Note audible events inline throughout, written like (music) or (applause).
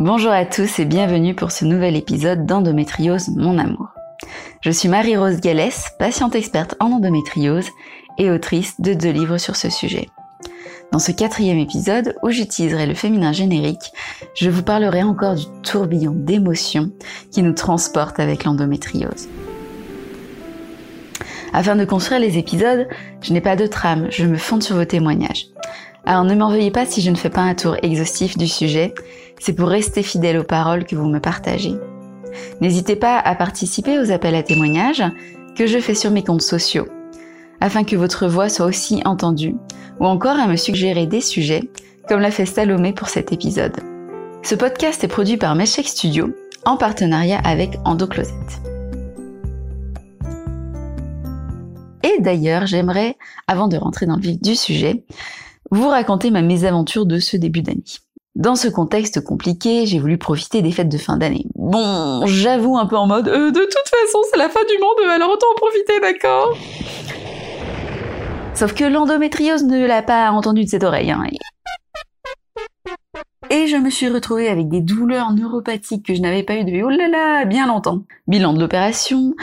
Bonjour à tous et bienvenue pour ce nouvel épisode d'Endométriose, mon amour. Je suis Marie-Rose Gallès, patiente experte en endométriose et autrice de deux livres sur ce sujet. Dans ce quatrième épisode, où j'utiliserai le féminin générique, je vous parlerai encore du tourbillon d'émotions qui nous transporte avec l'endométriose. Afin de construire les épisodes, je n'ai pas de trame, je me fonde sur vos témoignages. Alors ne m'en veuillez pas si je ne fais pas un tour exhaustif du sujet, c'est pour rester fidèle aux paroles que vous me partagez. N'hésitez pas à participer aux appels à témoignages que je fais sur mes comptes sociaux, afin que votre voix soit aussi entendue, ou encore à me suggérer des sujets, comme l'a fait Salomé pour cet épisode. Ce podcast est produit par Meshek Studio, en partenariat avec EndoCloset. Et d'ailleurs, j'aimerais, avant de rentrer dans le vif du sujet, vous raconter ma mésaventure de ce début d'année. Dans ce contexte compliqué, j'ai voulu profiter des fêtes de fin d'année. Bon, j'avoue un peu en mode euh, de toute façon c'est la fin du monde, alors autant en profiter, d'accord? Sauf que l'endométriose ne l'a pas entendu de cette oreille. Hein. Et je me suis retrouvée avec des douleurs neuropathiques que je n'avais pas eu depuis oh là là bien longtemps. Bilan de l'opération,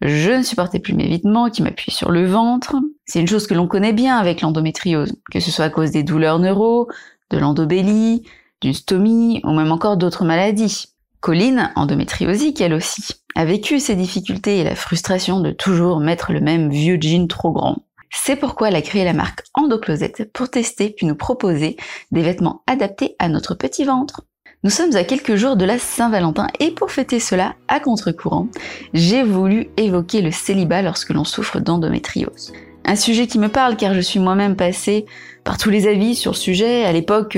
je ne supportais plus mes vitements qui m'appuient sur le ventre. C'est une chose que l'on connaît bien avec l'endométriose, que ce soit à cause des douleurs neuro, de l'endobélie, d'une stomie ou même encore d'autres maladies. Colline, endométriosique elle aussi, a vécu ces difficultés et la frustration de toujours mettre le même vieux jean trop grand. C'est pourquoi elle a créé la marque Endocloset pour tester puis nous proposer des vêtements adaptés à notre petit ventre. Nous sommes à quelques jours de la Saint-Valentin et pour fêter cela à contre-courant, j'ai voulu évoquer le célibat lorsque l'on souffre d'endométriose. Un sujet qui me parle car je suis moi-même passée par tous les avis sur le sujet. À l'époque,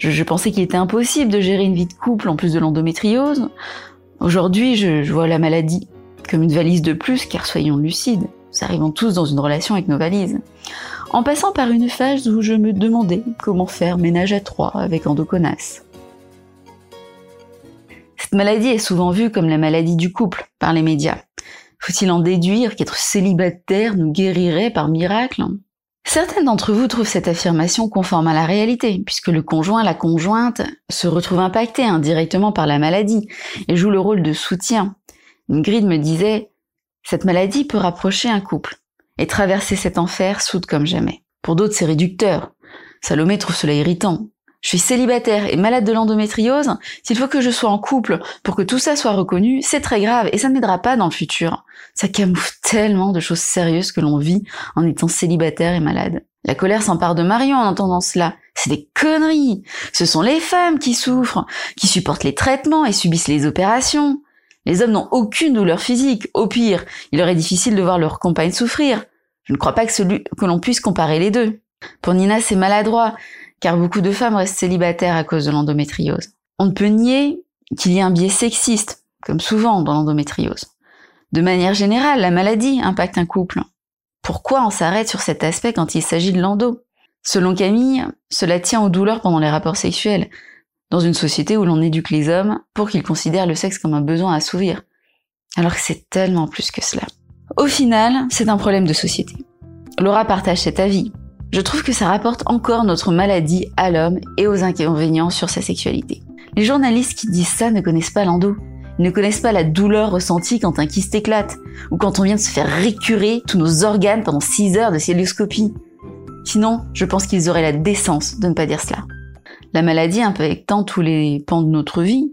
je, pensais qu'il était impossible de gérer une vie de couple en plus de l'endométriose. Aujourd'hui, je vois la maladie comme une valise de plus car soyons lucides. Nous arrivons tous dans une relation avec nos valises. En passant par une phase où je me demandais comment faire ménage à trois avec endoconas. Cette maladie est souvent vue comme la maladie du couple par les médias. Faut-il en déduire qu'être célibataire nous guérirait par miracle? Certaines d'entre vous trouvent cette affirmation conforme à la réalité, puisque le conjoint, la conjointe, se retrouve impacté indirectement par la maladie et joue le rôle de soutien. Ingrid me disait cette maladie peut rapprocher un couple et traverser cet enfer soude comme jamais. Pour d'autres, c'est réducteur. Salomé trouve cela irritant. Je suis célibataire et malade de l'endométriose. S'il faut que je sois en couple pour que tout ça soit reconnu, c'est très grave et ça ne m'aidera pas dans le futur. Ça camoufle tellement de choses sérieuses que l'on vit en étant célibataire et malade. La colère s'empare de Marion en entendant cela. C'est des conneries. Ce sont les femmes qui souffrent, qui supportent les traitements et subissent les opérations. Les hommes n'ont aucune douleur physique. Au pire, il leur est difficile de voir leur compagne souffrir. Je ne crois pas que, que l'on puisse comparer les deux. Pour Nina, c'est maladroit, car beaucoup de femmes restent célibataires à cause de l'endométriose. On ne peut nier qu'il y a un biais sexiste, comme souvent dans l'endométriose. De manière générale, la maladie impacte un couple. Pourquoi on s'arrête sur cet aspect quand il s'agit de l'endo? Selon Camille, cela tient aux douleurs pendant les rapports sexuels, dans une société où l'on éduque les hommes pour qu'ils considèrent le sexe comme un besoin à assouvir, alors que c'est tellement plus que cela. Au final, c'est un problème de société. Laura partage cet avis. Je trouve que ça rapporte encore notre maladie à l'homme et aux inconvénients sur sa sexualité. Les journalistes qui disent ça ne connaissent pas l'endo. Ils ne connaissent pas la douleur ressentie quand un kyste éclate, ou quand on vient de se faire récurer tous nos organes pendant 6 heures de célioscopie. Sinon, je pense qu'ils auraient la décence de ne pas dire cela la maladie impactant tous les pans de notre vie.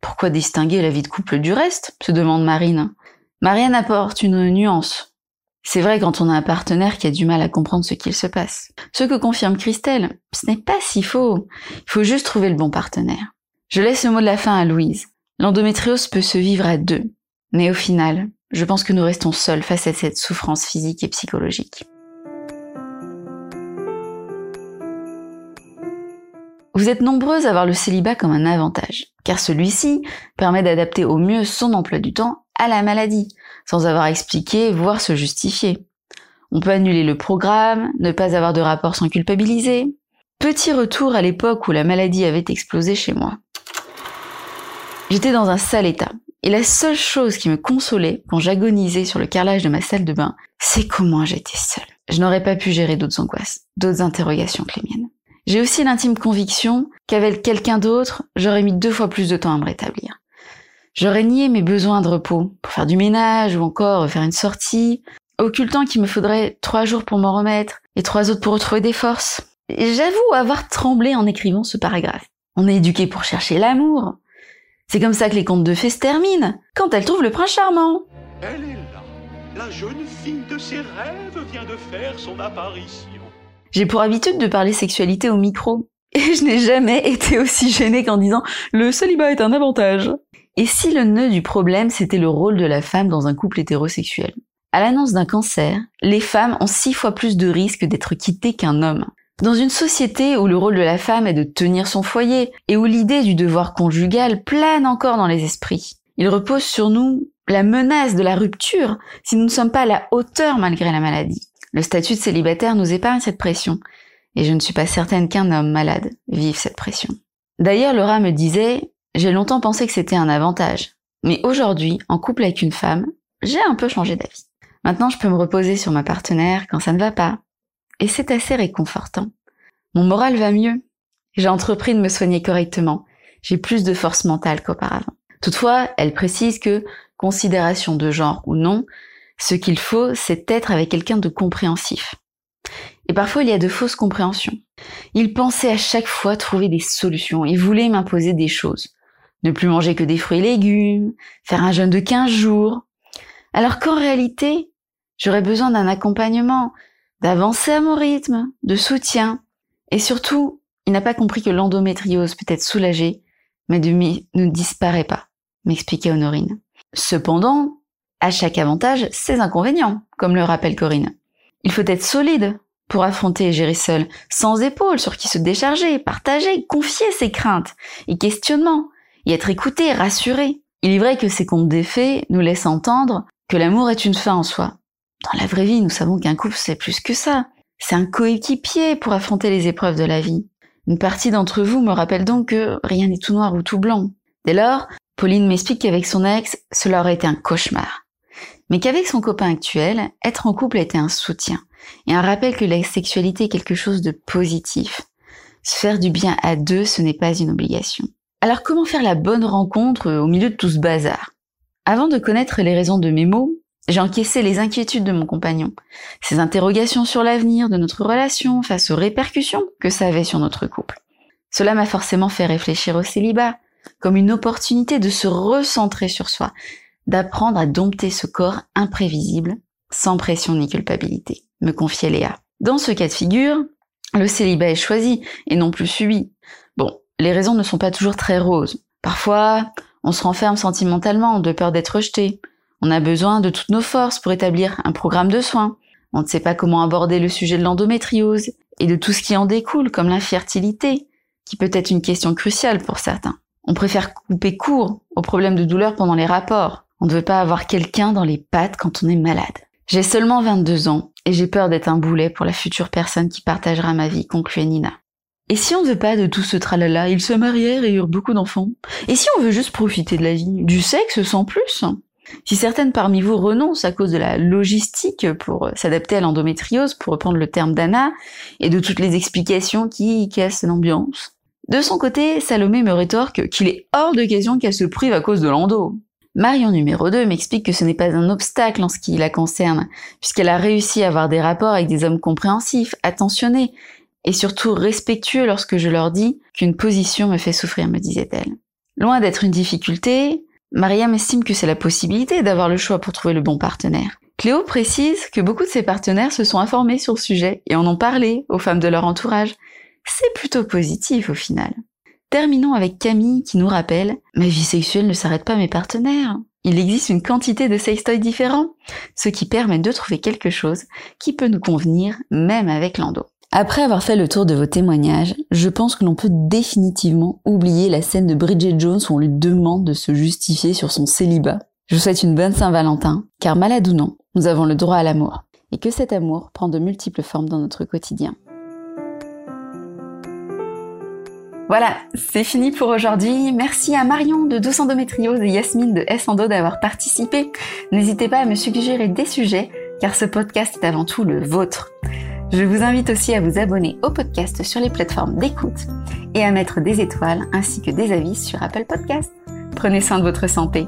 Pourquoi distinguer la vie de couple du reste? se demande Marine. Marianne apporte une nuance. C'est vrai quand on a un partenaire qui a du mal à comprendre ce qu'il se passe. Ce que confirme Christelle, ce n'est pas si faux. Il faut juste trouver le bon partenaire. Je laisse le mot de la fin à Louise. L'endométriose peut se vivre à deux. Mais au final, je pense que nous restons seuls face à cette souffrance physique et psychologique. Vous êtes nombreuses à voir le célibat comme un avantage, car celui-ci permet d'adapter au mieux son emploi du temps à la maladie, sans avoir expliqué, voire se justifier. On peut annuler le programme, ne pas avoir de rapport sans culpabiliser. Petit retour à l'époque où la maladie avait explosé chez moi. J'étais dans un sale état, et la seule chose qui me consolait quand j'agonisais sur le carrelage de ma salle de bain, c'est comment j'étais seule. Je n'aurais pas pu gérer d'autres angoisses, d'autres interrogations que les miennes. J'ai aussi l'intime conviction qu'avec quelqu'un d'autre, j'aurais mis deux fois plus de temps à me rétablir. J'aurais nié mes besoins de repos pour faire du ménage ou encore faire une sortie, occultant qu'il me faudrait trois jours pour m'en remettre et trois autres pour retrouver des forces. J'avoue avoir tremblé en écrivant ce paragraphe. On est éduqué pour chercher l'amour. C'est comme ça que les contes de fées se terminent, quand elle trouve le prince charmant. Elle est là. La jeune fille de ses rêves vient de faire son apparition. J'ai pour habitude de parler sexualité au micro. (laughs) Et je n'ai jamais été aussi gênée qu'en disant le célibat est un avantage. Et si le nœud du problème c'était le rôle de la femme dans un couple hétérosexuel? À l'annonce d'un cancer, les femmes ont six fois plus de risques d'être quittées qu'un homme. Dans une société où le rôle de la femme est de tenir son foyer et où l'idée du devoir conjugal plane encore dans les esprits, il repose sur nous la menace de la rupture si nous ne sommes pas à la hauteur malgré la maladie. Le statut de célibataire nous épargne cette pression, et je ne suis pas certaine qu'un homme malade vive cette pression. D'ailleurs, Laura me disait, j'ai longtemps pensé que c'était un avantage, mais aujourd'hui, en couple avec une femme, j'ai un peu changé d'avis. Maintenant, je peux me reposer sur ma partenaire quand ça ne va pas, et c'est assez réconfortant. Mon moral va mieux. J'ai entrepris de me soigner correctement. J'ai plus de force mentale qu'auparavant. Toutefois, elle précise que, considération de genre ou non, ce qu'il faut, c'est être avec quelqu'un de compréhensif. Et parfois, il y a de fausses compréhensions. Il pensait à chaque fois trouver des solutions. Il voulait m'imposer des choses. Ne plus manger que des fruits et légumes, faire un jeûne de 15 jours. Alors qu'en réalité, j'aurais besoin d'un accompagnement, d'avancer à mon rythme, de soutien. Et surtout, il n'a pas compris que l'endométriose peut être soulagée, mais ne disparaît pas, m'expliquait Honorine. Cependant, à chaque avantage, ses inconvénients, comme le rappelle Corinne. Il faut être solide pour affronter et gérer seul, sans épaules sur qui se décharger, partager, confier ses craintes et questionnements, et être écouté, rassuré. Il est vrai que ces contes d'effets nous laissent entendre que l'amour est une fin en soi, dans la vraie vie, nous savons qu'un couple, c'est plus que ça. C'est un coéquipier pour affronter les épreuves de la vie. Une partie d'entre vous me rappelle donc que rien n'est tout noir ou tout blanc. Dès lors, Pauline m'explique qu'avec son ex, cela aurait été un cauchemar. Mais qu'avec son copain actuel, être en couple a été un soutien et un rappel que la sexualité est quelque chose de positif. Se faire du bien à deux, ce n'est pas une obligation. Alors comment faire la bonne rencontre au milieu de tout ce bazar? Avant de connaître les raisons de mes mots, j'ai encaissé les inquiétudes de mon compagnon, ses interrogations sur l'avenir de notre relation face aux répercussions que ça avait sur notre couple. Cela m'a forcément fait réfléchir au célibat, comme une opportunité de se recentrer sur soi, d'apprendre à dompter ce corps imprévisible, sans pression ni culpabilité, me confiait Léa. Dans ce cas de figure, le célibat est choisi et non plus subi. Bon, les raisons ne sont pas toujours très roses. Parfois, on se renferme sentimentalement de peur d'être rejeté, on a besoin de toutes nos forces pour établir un programme de soins. On ne sait pas comment aborder le sujet de l'endométriose et de tout ce qui en découle, comme l'infertilité, qui peut être une question cruciale pour certains. On préfère couper court aux problèmes de douleur pendant les rapports. On ne veut pas avoir quelqu'un dans les pattes quand on est malade. J'ai seulement 22 ans et j'ai peur d'être un boulet pour la future personne qui partagera ma vie, concluait Nina. Et si on veut pas de tout ce tralala, ils se marièrent et eurent beaucoup d'enfants Et si on veut juste profiter de la vie, du sexe sans plus? Si certaines parmi vous renoncent à cause de la logistique pour s'adapter à l'endométriose, pour reprendre le terme d'Anna, et de toutes les explications qui cassent l'ambiance. De son côté, Salomé me rétorque qu'il est hors de question qu'elle se prive à cause de l'endo. Marion numéro 2 m'explique que ce n'est pas un obstacle en ce qui la concerne, puisqu'elle a réussi à avoir des rapports avec des hommes compréhensifs, attentionnés, et surtout respectueux lorsque je leur dis qu'une position me fait souffrir, me disait-elle. Loin d'être une difficulté, Mariam estime que c'est la possibilité d'avoir le choix pour trouver le bon partenaire. Cléo précise que beaucoup de ses partenaires se sont informés sur le sujet et en ont parlé aux femmes de leur entourage. C'est plutôt positif au final. Terminons avec Camille qui nous rappelle Ma vie sexuelle ne s'arrête pas à mes partenaires. Il existe une quantité de sextoys différents, ce qui permet de trouver quelque chose qui peut nous convenir même avec l'endo. Après avoir fait le tour de vos témoignages, je pense que l'on peut définitivement oublier la scène de Bridget Jones où on lui demande de se justifier sur son célibat. Je vous souhaite une bonne Saint-Valentin, car malade ou non, nous avons le droit à l'amour, et que cet amour prend de multiples formes dans notre quotidien. Voilà, c'est fini pour aujourd'hui. Merci à Marion de Douce Endométriose et Yasmine de S Endo d'avoir participé. N'hésitez pas à me suggérer des sujets, car ce podcast est avant tout le vôtre. Je vous invite aussi à vous abonner au podcast sur les plateformes d'écoute et à mettre des étoiles ainsi que des avis sur Apple Podcast. Prenez soin de votre santé.